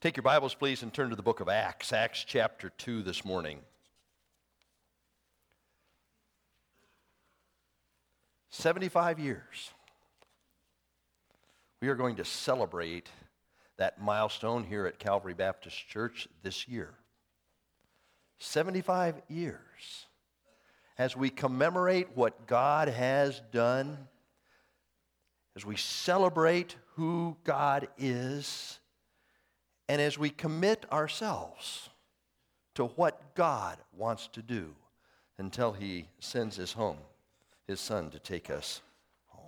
Take your Bibles, please, and turn to the book of Acts, Acts chapter 2 this morning. 75 years. We are going to celebrate that milestone here at Calvary Baptist Church this year. 75 years as we commemorate what God has done, as we celebrate who God is, and as we commit ourselves to what God wants to do until He sends His home, His Son, to take us home.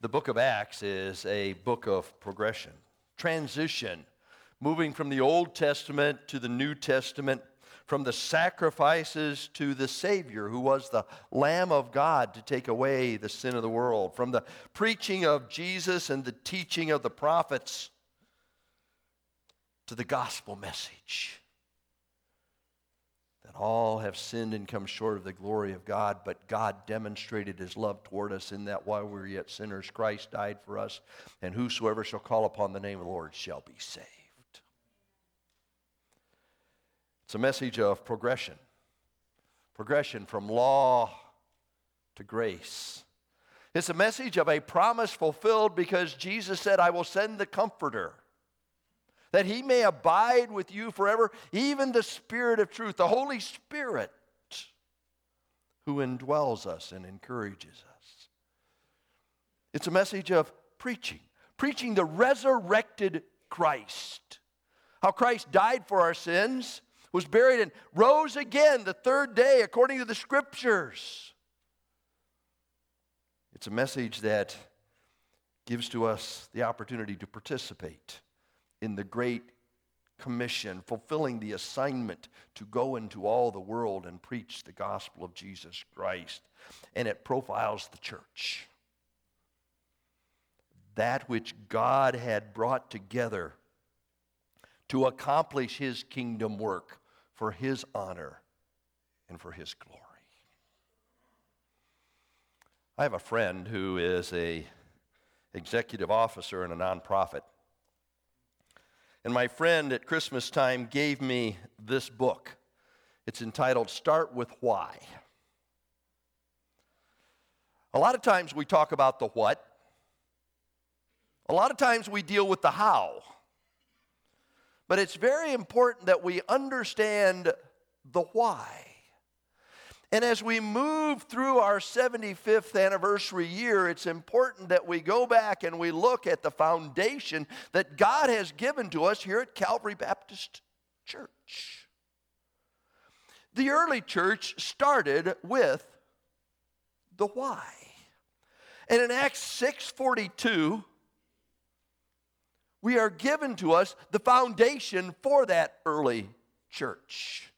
The book of Acts is a book of progression, transition, moving from the Old Testament to the New Testament from the sacrifices to the Savior, who was the Lamb of God to take away the sin of the world, from the preaching of Jesus and the teaching of the prophets to the gospel message that all have sinned and come short of the glory of God, but God demonstrated his love toward us in that while we were yet sinners, Christ died for us, and whosoever shall call upon the name of the Lord shall be saved. It's a message of progression progression from law to grace. It's a message of a promise fulfilled because Jesus said, I will send the Comforter, that he may abide with you forever, even the Spirit of truth, the Holy Spirit, who indwells us and encourages us. It's a message of preaching, preaching the resurrected Christ, how Christ died for our sins was buried, and rose again the third day according to the scriptures. It's a message that gives to us the opportunity to participate in the great commission, fulfilling the assignment to go into all the world and preach the gospel of Jesus Christ. And it profiles the church. That which God had brought together to accomplish his kingdom work for his honor and for his glory. I have a friend who is a executive officer in a nonprofit. And my friend at Christmas time gave me this book. It's entitled Start with Why. A lot of times we talk about the what. A lot of times we deal with the how. But it's very important that we understand the why. And as we move through our 75th anniversary year, it's important that we go back and we look at the foundation that God has given to us here at Calvary Baptist Church. The early church started with the why. And in Acts 6:42, we are given to us the foundation for that early church.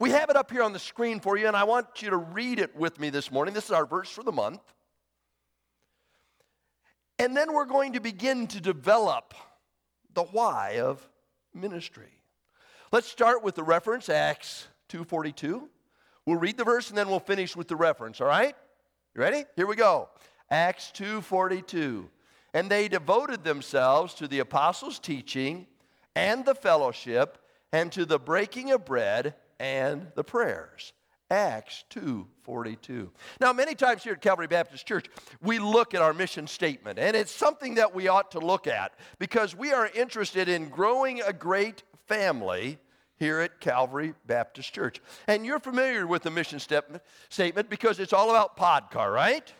We have it up here on the screen for you, and I want you to read it with me this morning. This is our verse for the month. And then we're going to begin to develop the why of ministry. Let's start with the reference, Acts 2.42. We'll read the verse and then we'll finish with the reference, all right? You ready? Here we go. Acts 2.42. And they devoted themselves to the apostles' teaching and the fellowship and to the breaking of bread and the prayers. Acts 2:42. Now, many times here at Calvary Baptist Church, we look at our mission statement, and it's something that we ought to look at because we are interested in growing a great family here at Calvary Baptist Church. And you're familiar with the mission statement because it's all about PODCAR, right?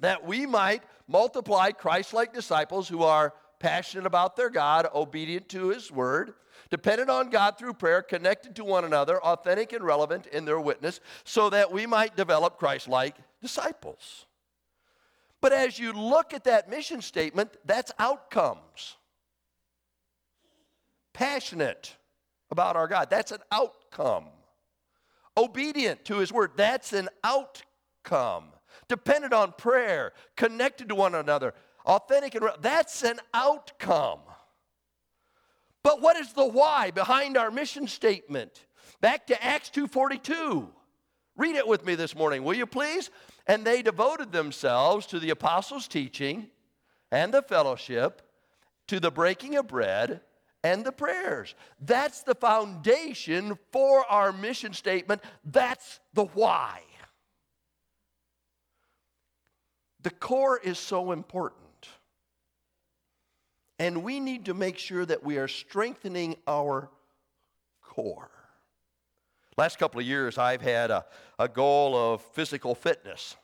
That we might multiply Christ like disciples who are passionate about their God, obedient to His word, dependent on God through prayer, connected to one another, authentic and relevant in their witness, so that we might develop Christ like disciples. But as you look at that mission statement, that's outcomes. Passionate about our God, that's an outcome. Obedient to His word, that's an outcome dependent on prayer, connected to one another, authentic and real. That's an outcome. But what is the why behind our mission statement? Back to Acts 2:42. Read it with me this morning, will you please? And they devoted themselves to the apostles' teaching and the fellowship to the breaking of bread and the prayers. That's the foundation for our mission statement. That's the why. The core is so important. And we need to make sure that we are strengthening our core. Last couple of years, I've had a, a goal of physical fitness.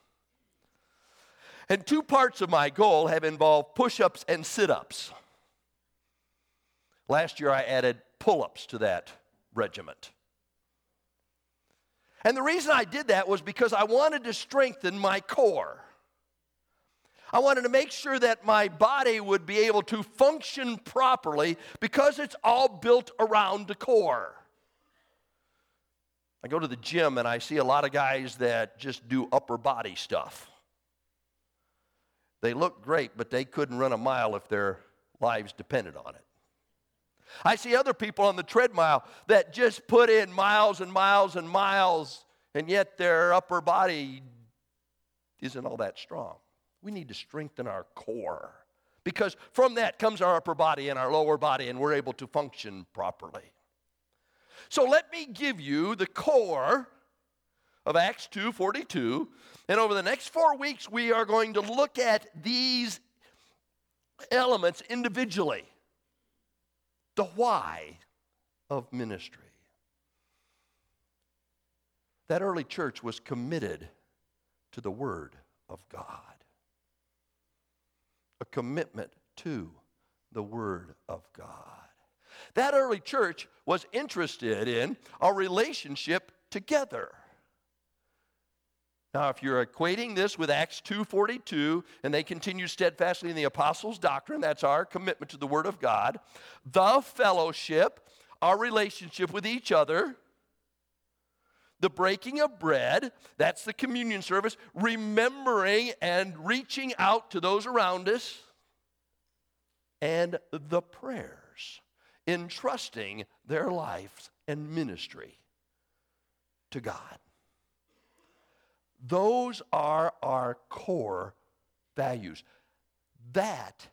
And two parts of my goal have involved push ups and sit ups. Last year, I added pull ups to that regiment. And the reason I did that was because I wanted to strengthen my core. I wanted to make sure that my body would be able to function properly because it's all built around the core. I go to the gym and I see a lot of guys that just do upper body stuff. They look great, but they couldn't run a mile if their lives depended on it. I see other people on the treadmill that just put in miles and miles and miles, and yet their upper body isn't all that strong. We need to strengthen our core because from that comes our upper body and our lower body, and we're able to function properly. So let me give you the core of Acts 2:42, and over the next 4 weeks we are going to look at these elements individually. The why of ministry. That early church was committed to the word of God a commitment to the Word of God. That early church was interested in a relationship together. Now, if you're equating this with Acts 2:42, and they continue steadfastly in the apostles' doctrine, that's our commitment to the Word of God, the fellowship, our relationship with each other, the breaking of bread, that's the communion service, remembering and reaching out to those around us, and the prayers, entrusting their lives and ministry to God. Those are our core values. That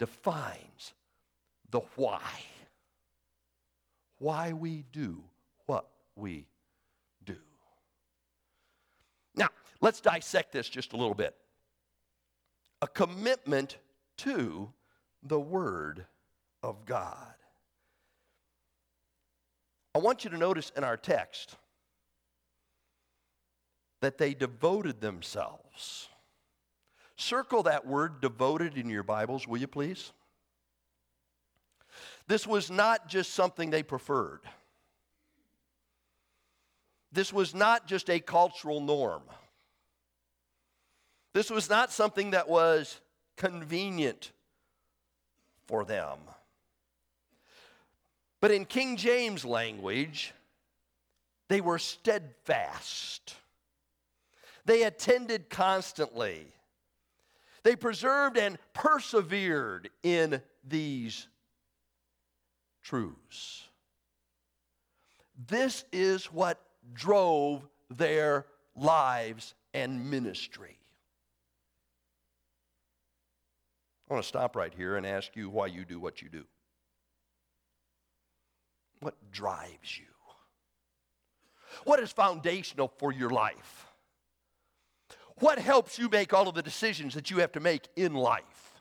defines the why. Why we do what we now, let's dissect this just a little bit. A commitment to the Word of God. I want you to notice in our text that they devoted themselves. Circle that word devoted in your Bibles, will you please? This was not just something they preferred. This was not just a cultural norm. This was not something that was convenient for them. But in King James language, they were steadfast. They attended constantly. They preserved and persevered in these truths. This is what drove their lives and ministry. I want to stop right here and ask you why you do what you do. What drives you? What is foundational for your life? What helps you make all of the decisions that you have to make in life?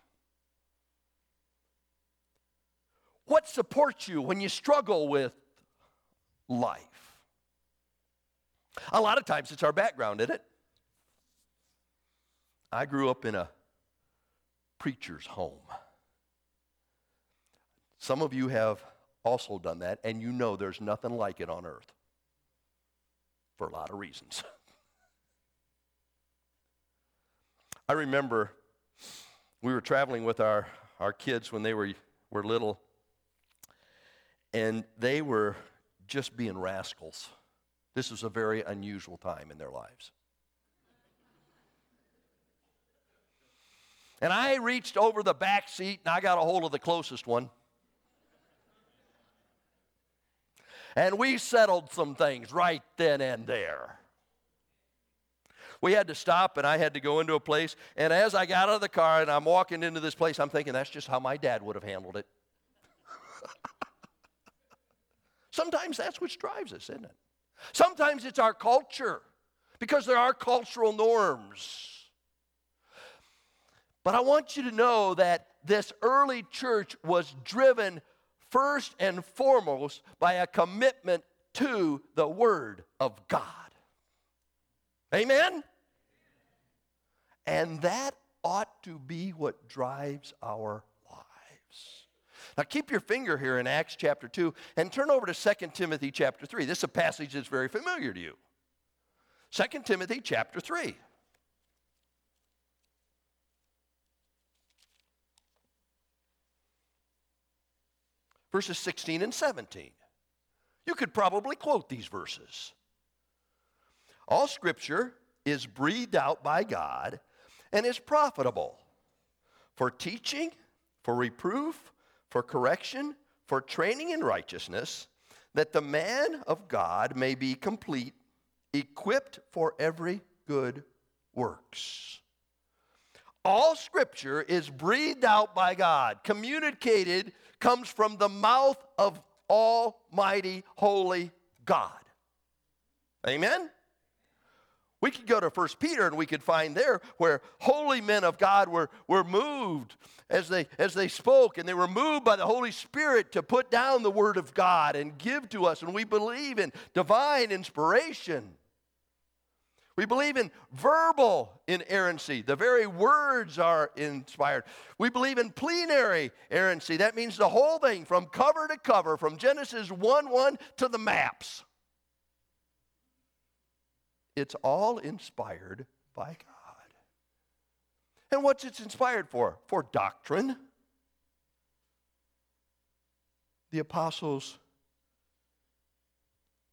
What supports you when you struggle with life? A lot of times it's our background, isn't it? I grew up in a preacher's home. Some of you have also done that, and you know there's nothing like it on earth for a lot of reasons. I remember we were traveling with our, our kids when they were, were little, and they were just being rascals. This was a very unusual time in their lives. And I reached over the back seat and I got a hold of the closest one. And we settled some things right then and there. We had to stop and I had to go into a place. And as I got out of the car and I'm walking into this place, I'm thinking that's just how my dad would have handled it. Sometimes that's what drives us, isn't it? Sometimes it's our culture because there are cultural norms. But I want you to know that this early church was driven first and foremost by a commitment to the Word of God. Amen? And that ought to be what drives our lives. Now keep your finger here in Acts chapter 2 and turn over to 2 Timothy chapter 3. This is a passage that's very familiar to you. 2 Timothy chapter 3. Verses 16 and 17. You could probably quote these verses. All scripture is breathed out by God and is profitable for teaching, for reproof, for correction, for training in righteousness, that the man of God may be complete, equipped for every good works. All scripture is breathed out by God, communicated, comes from the mouth of Almighty, Holy God. Amen? We could go to 1 Peter and we could find there where holy men of God were, were moved as they, as they spoke, and they were moved by the Holy Spirit to put down the Word of God and give to us. And we believe in divine inspiration. We believe in verbal inerrancy. The very words are inspired. We believe in plenary inerrancy. That means the whole thing from cover to cover, from Genesis 1 1 to the maps. It's all inspired by God. And what's it inspired for? For doctrine. The apostles'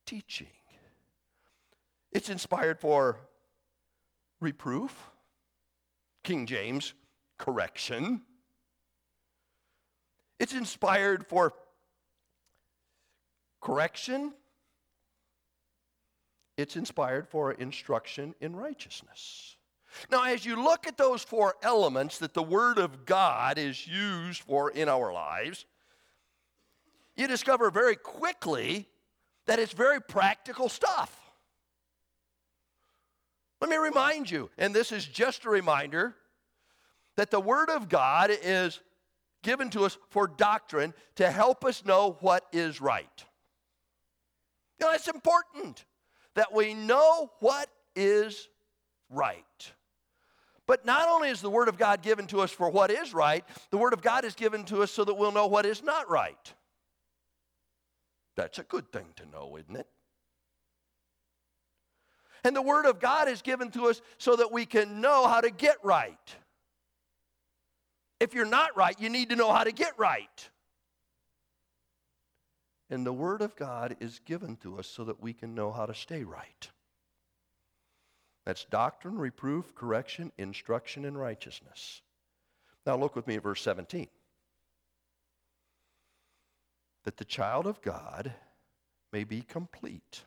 teaching. It's inspired for reproof, King James, correction. It's inspired for correction, it's inspired for instruction in righteousness. Now, as you look at those four elements that the Word of God is used for in our lives, you discover very quickly that it's very practical stuff. Let me remind you, and this is just a reminder, that the Word of God is given to us for doctrine to help us know what is right. You know, it's important that we know what is right. But not only is the Word of God given to us for what is right, the Word of God is given to us so that we'll know what is not right. That's a good thing to know, isn't it? And the Word of God is given to us so that we can know how to get right. If you're not right, you need to know how to get right. And the Word of God is given to us so that we can know how to stay right. That's doctrine, reproof, correction, instruction, and righteousness. Now look with me at verse 17. That the child of God may be complete,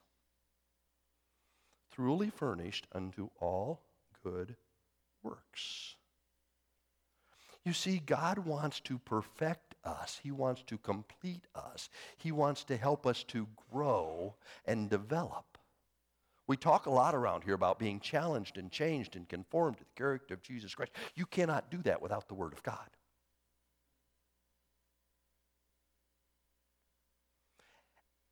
truly furnished unto all good works. You see, God wants to perfect us, He wants to complete us, He wants to help us to grow and develop. We talk a lot around here about being challenged and changed and conformed to the character of Jesus Christ. You cannot do that without the Word of God.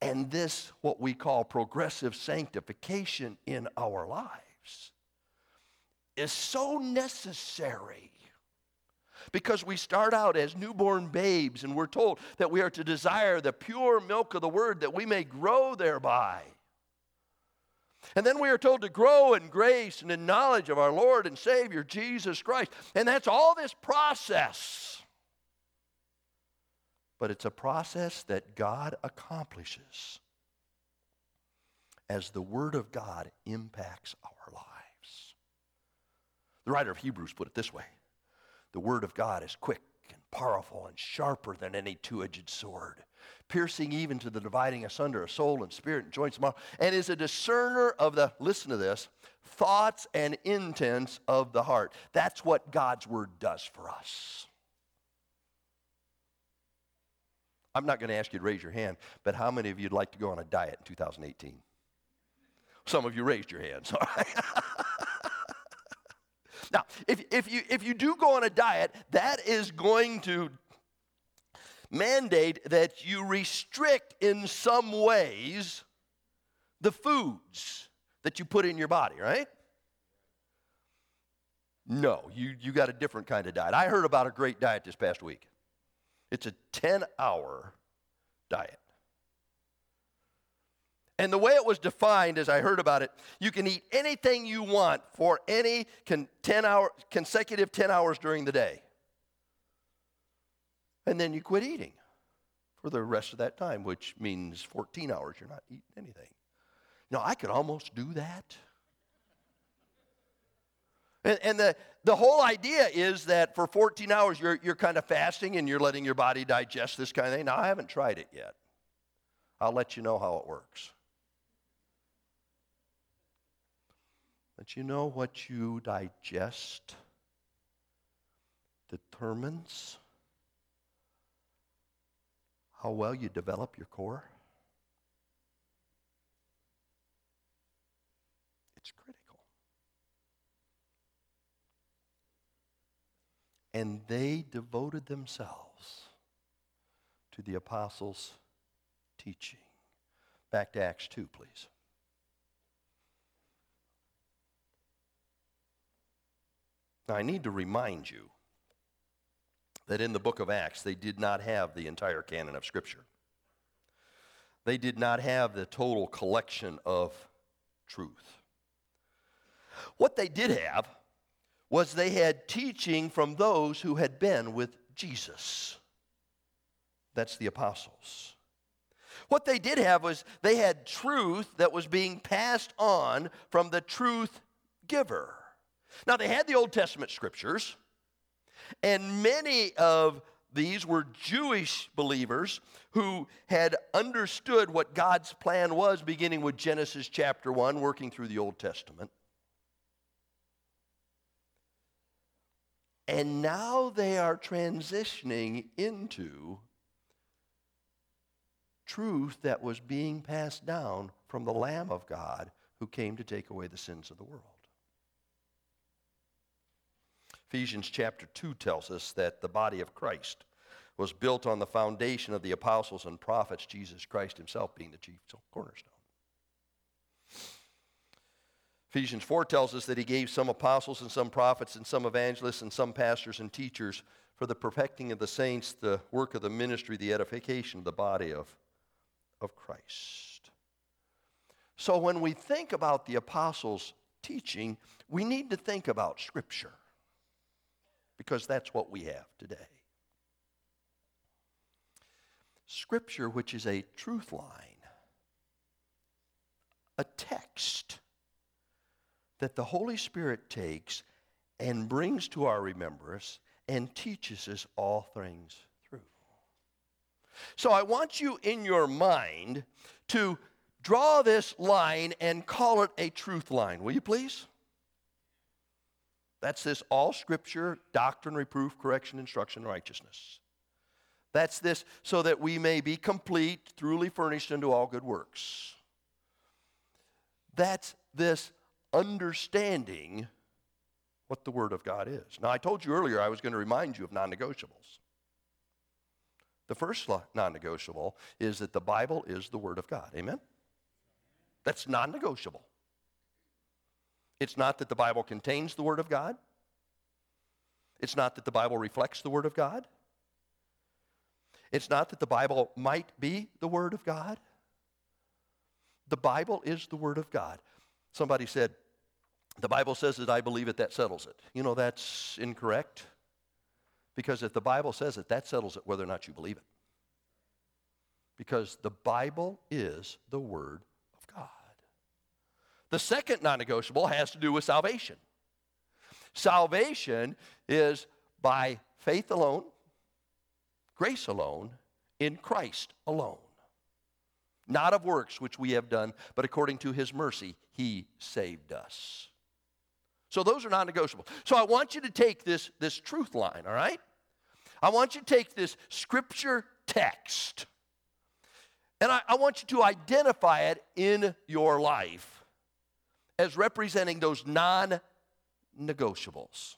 And this, what we call progressive sanctification in our lives, is so necessary because we start out as newborn babes and we're told that we are to desire the pure milk of the word that we may grow thereby. And then we are told to grow in grace and in knowledge of our Lord and Savior Jesus Christ. And that's all this process. But it's a process that God accomplishes as the Word of God impacts our lives. The writer of Hebrews put it this way the Word of God is quick and powerful and sharper than any two edged sword, piercing even to the dividing asunder of soul and spirit and joints and and is a discerner of the, listen to this, thoughts and intents of the heart. That's what God's word does for us. I'm not going to ask you to raise your hand, but how many of you'd like to go on a diet in 2018? Some of you raised your hands, all right? now, if, if, you, if you do go on a diet, that is going to mandate that you restrict in some ways the foods that you put in your body, right? No, you, you got a different kind of diet. I heard about a great diet this past week. It's a 10 hour diet. And the way it was defined, as I heard about it, you can eat anything you want for any 10 hour, consecutive 10 hours during the day. And then you quit eating for the rest of that time, which means 14 hours you're not eating anything. Know, I could almost do that. And, and, the, the whole idea is that for 14 hours you're, you're kind of fasting and you're letting your body digest this kind of thing. Now, I haven't tried it yet. I'll let you know how it works. But you know what you digest determines how well you develop your core? It's critical. And they devoted themselves to the apostles' teaching. Back to Acts 2, please. Now, I need to remind you that in the book of Acts, they did not have the entire canon of Scripture. They did not have the total collection of truth. What they did have was they had teaching from those who had been with Jesus. That's the apostles. What they did have was they had truth that was being passed on from the truth giver. Now, they had the Old Testament scriptures, and many of these were Jewish believers who had understood what God's plan was, beginning with Genesis chapter 1, working through the Old Testament. And now they are transitioning into truth that was being passed down from the Lamb of God who came to take away the sins of the world. Ephesians chapter 2 tells us that the body of Christ was built on the foundation of the apostles and prophets, Jesus Christ himself being the chief cornerstone. Ephesians 4 tells us that he gave some apostles and some prophets and some evangelists and some pastors and teachers for the perfecting of the saints, the work of the ministry, the edification of the body of, of Christ. So when we think about the apostles' teaching, we need to think about Scripture because that's what we have today. Scripture, which is a truth line, a text that the Holy Spirit takes and brings to our remembrance and teaches us all things through. So I want you in your mind to draw this line and call it a truth line. Will you please? That's this all scripture, doctrine, reproof, correction, instruction, righteousness. That's this so that we may be complete, truly furnished unto all good works. That's this understanding what the Word of God is. Now, I told you earlier I was going to remind you of non negotiables. The first non negotiable is that the Bible is the Word of God. Amen? That's non negotiable. It's not that the Bible contains the Word of God. It's not that the Bible reflects the Word of God. It's not that the Bible might be the Word of God. The Bible is the Word of God. Somebody said, the Bible says that I believe it, that settles it. You know, that's incorrect. Because if the Bible says it, that settles it whether or not you believe it. Because the Bible is the Word of God. the second non negotiable has to do with salvation. Salvation is by faith alone, Grace alone, in Christ alone. Not of works which we have done, but according to his mercy, he saved us. So those are non negotiable. So I want you to take this, this truth line, all right? I want you to take this scripture text and I, I want you to identify it in your life as representing those non negotiables.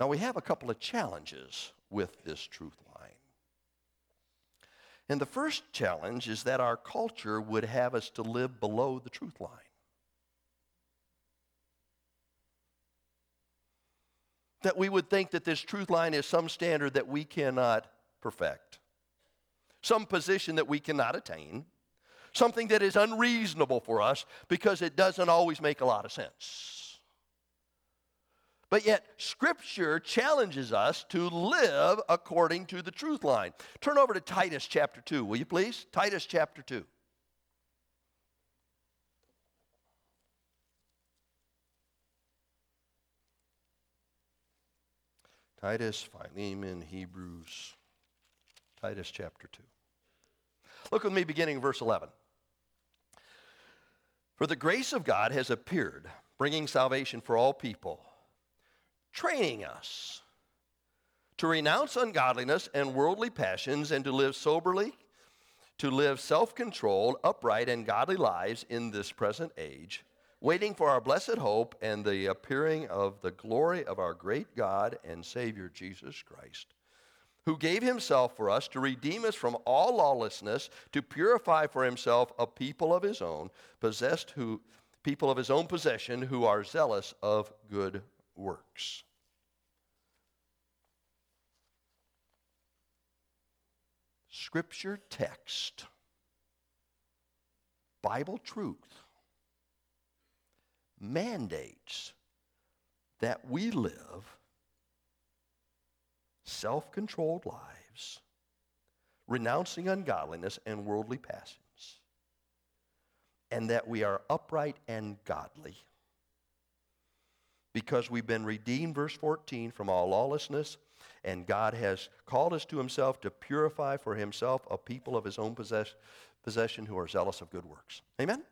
Now, we have a couple of challenges with this truth line. And the first challenge is that our culture would have us to live below the truth line. That we would think that this truth line is some standard that we cannot perfect, some position that we cannot attain, something that is unreasonable for us because it doesn't always make a lot of sense. But yet, Scripture challenges us to live according to the truth line. Turn over to Titus chapter 2, will you please? Titus chapter 2. Titus, Philemon, Hebrews. Titus chapter 2. Look with me beginning verse 11. For the grace of God has appeared, bringing salvation for all people, training us to renounce ungodliness and worldly passions and to live soberly, to live self controlled, upright, and godly lives in this present age, waiting for our blessed hope and the appearing of the glory of our great God and Savior Jesus Christ who gave himself for us to redeem us from all lawlessness, to purify for himself a people of his own, possessed who people of his own possession who are zealous of good works. Scripture text, Bible truth mandates that we live self controlled lives, renouncing ungodliness and worldly passions, and that we are upright and godly. Because we've been redeemed, verse 14, from all lawlessness, and God has called us to Himself to purify for Himself a people of His own possess- possession who are zealous of good works. Amen?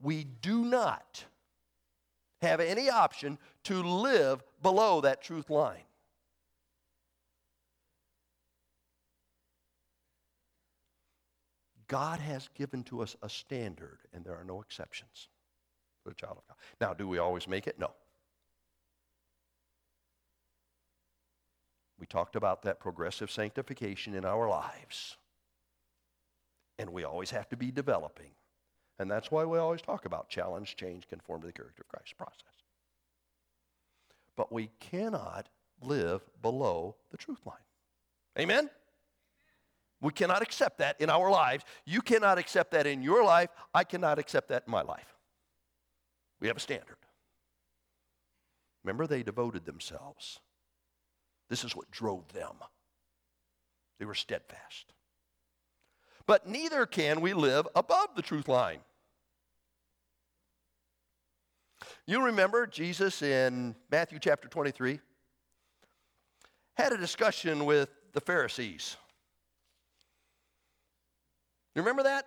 We do not have any option to live below that truth line. God has given to us a standard, and there are no exceptions for the child of God. Now, do we always make it? No. Talked about that progressive sanctification in our lives. And we always have to be developing. And that's why we always talk about challenge, change, conform to the character of Christ process. But we cannot live below the truth line. Amen? We cannot accept that in our lives. You cannot accept that in your life. I cannot accept that in my life. We have a standard. Remember, they devoted themselves. This is what drove them. They were steadfast. But neither can we live above the truth line. You remember Jesus in Matthew chapter 23 had a discussion with the Pharisees. You remember that?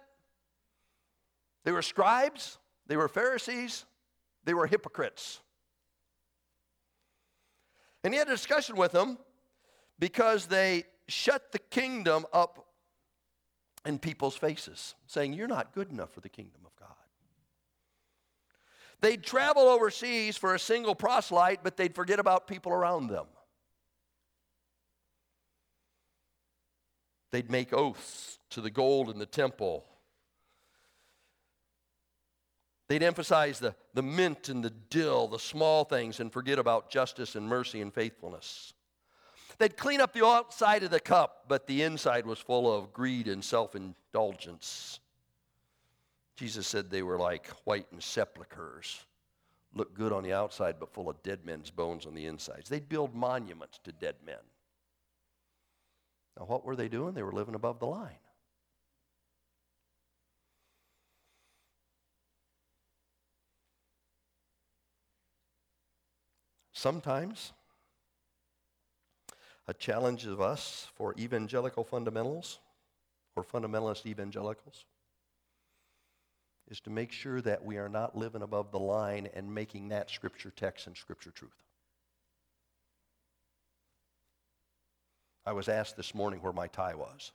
They were scribes, they were Pharisees, they were hypocrites. And he had a discussion with them because they shut the kingdom up in people's faces, saying, You're not good enough for the kingdom of God. They'd travel overseas for a single proselyte, but they'd forget about people around them. They'd make oaths to the gold in the temple. They'd emphasize the, the mint and the dill, the small things, and forget about justice and mercy and faithfulness. They'd clean up the outside of the cup, but the inside was full of greed and self indulgence. Jesus said they were like whitened sepulchres, look good on the outside, but full of dead men's bones on the insides. They'd build monuments to dead men. Now, what were they doing? They were living above the line. Sometimes a challenge of us for evangelical fundamentals or fundamentalist evangelicals is to make sure that we are not living above the line and making that scripture text and scripture truth. I was asked this morning where my tie was.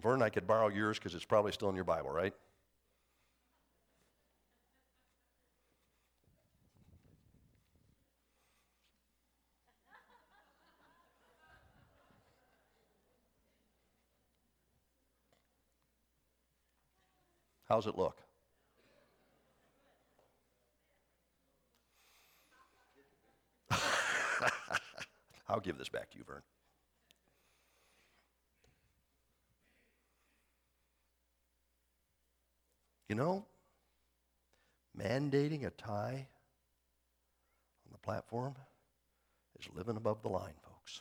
Vern, I could borrow yours because it's probably still in your Bible, right? How's it look? I'll give this back to you, Vern. You know, mandating a tie on the platform is living above the line, folks.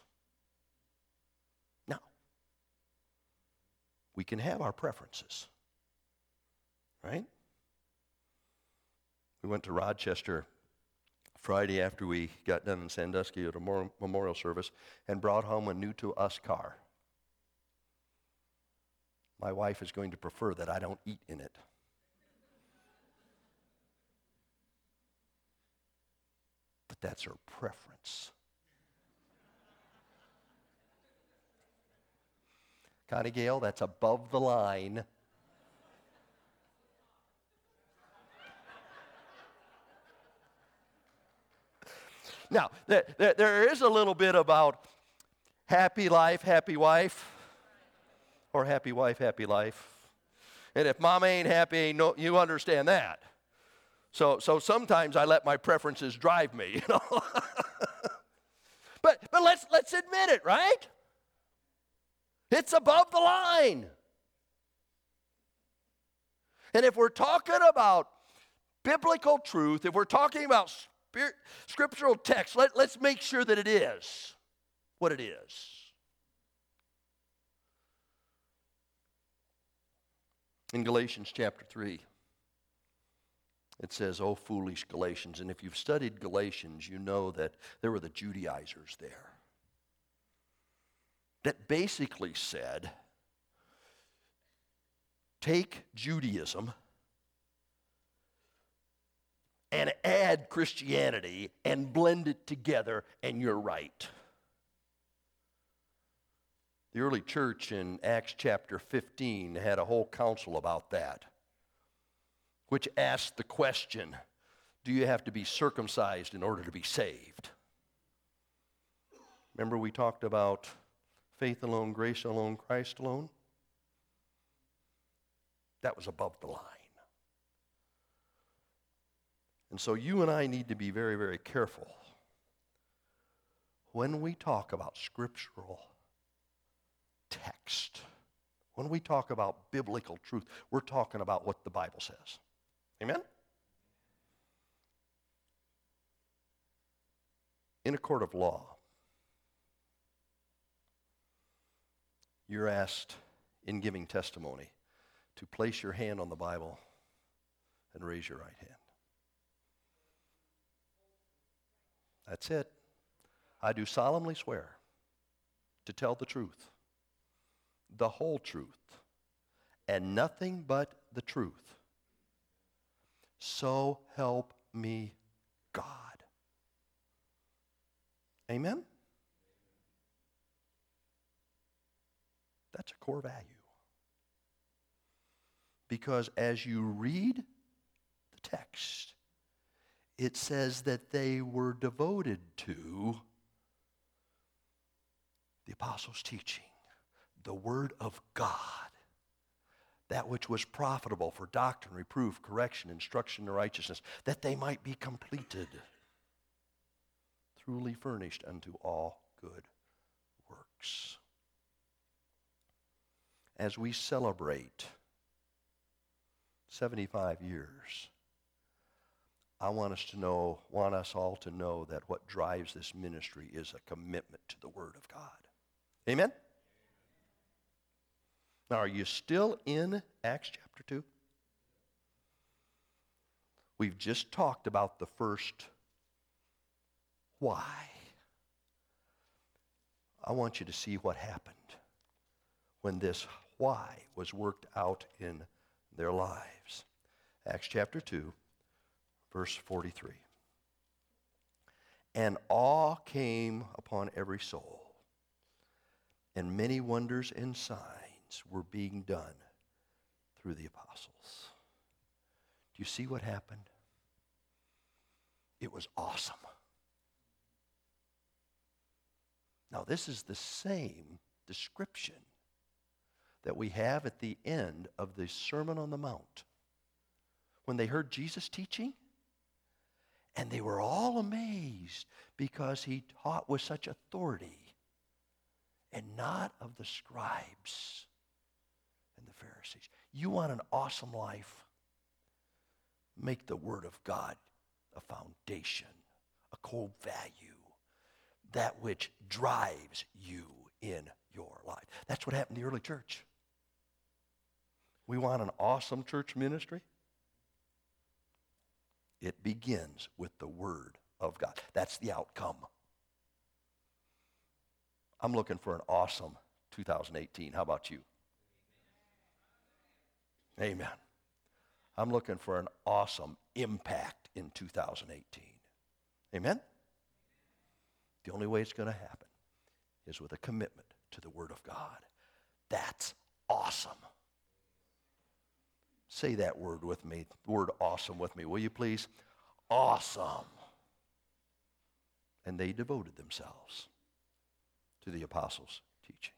Now, we can have our preferences, right? We went to Rochester Friday after we got done in Sandusky at a memorial service and brought home a new to us car. My wife is going to prefer that I don't eat in it. But that's her preference. Connie Gale, that's above the line. Now, there, is a little bit about happy life, happy wife, or happy wife, happy life. And if mama ain't happy, no, you understand that. So, so sometimes I let my preferences drive me, you know. but, but let's, let's admit it, right? It's above the line. And if we're talking about biblical truth, if we're talking about spirit, scriptural text, let, let's make sure that it is what it is. In Galatians chapter 3, it says, Oh, foolish Galatians. And if you've studied Galatians, you know that there were the Judaizers there that basically said, Take Judaism and add Christianity and blend it together, and you're right. The early church in Acts chapter 15 had a whole council about that which asked the question Do you have to be circumcised in order to be saved? Remember, we talked about faith alone, grace alone, Christ alone? That was above the line. And so you and I need to be very, very careful when we talk about scriptural text. When we talk about biblical truth, we're talking about what the Bible says. Amen? In a court of law, you're asked in giving testimony to place your hand on the Bible and raise your right hand. That's it. I do solemnly swear to tell the truth, the whole truth, and nothing but the truth so help me God. Amen? That's a core value. Because as you read the text, it says that they were devoted to the apostles' teaching, the Word of God that which was profitable for doctrine, reproof, correction, instruction in righteousness, that they might be completed, truly furnished unto all good works. As we celebrate 75 years, I want us to know, want us all to know that what drives this ministry is a commitment to the Word of God. Amen? Now, are you still in Acts chapter 2? We've just talked about the first why. I want you to see what happened when this why was worked out in their lives. Acts chapter 2, verse 43. And awe came upon every soul, and many wonders and signs were being done through the apostles. Do you see what happened? It was awesome. Now, this is the same description that we have at the end of the Sermon on the Mount. When they heard Jesus teaching, and they were all amazed because he taught with such authority and not of the scribes and the Pharisees. You want an awesome life? Make the Word of God a foundation, a core value, that which drives you in your life. That's what happened in the early church. We want an awesome church ministry. It begins with the Word of God. That's the outcome. I'm looking for an awesome 2018. How about you? Amen. I'm looking for an awesome impact in 2018. Amen? The only way it's going to happen is with a commitment to the Word of God. That's awesome. Say that word with me, the word awesome with me, will you please? Awesome. And they devoted themselves to the apostles' teaching.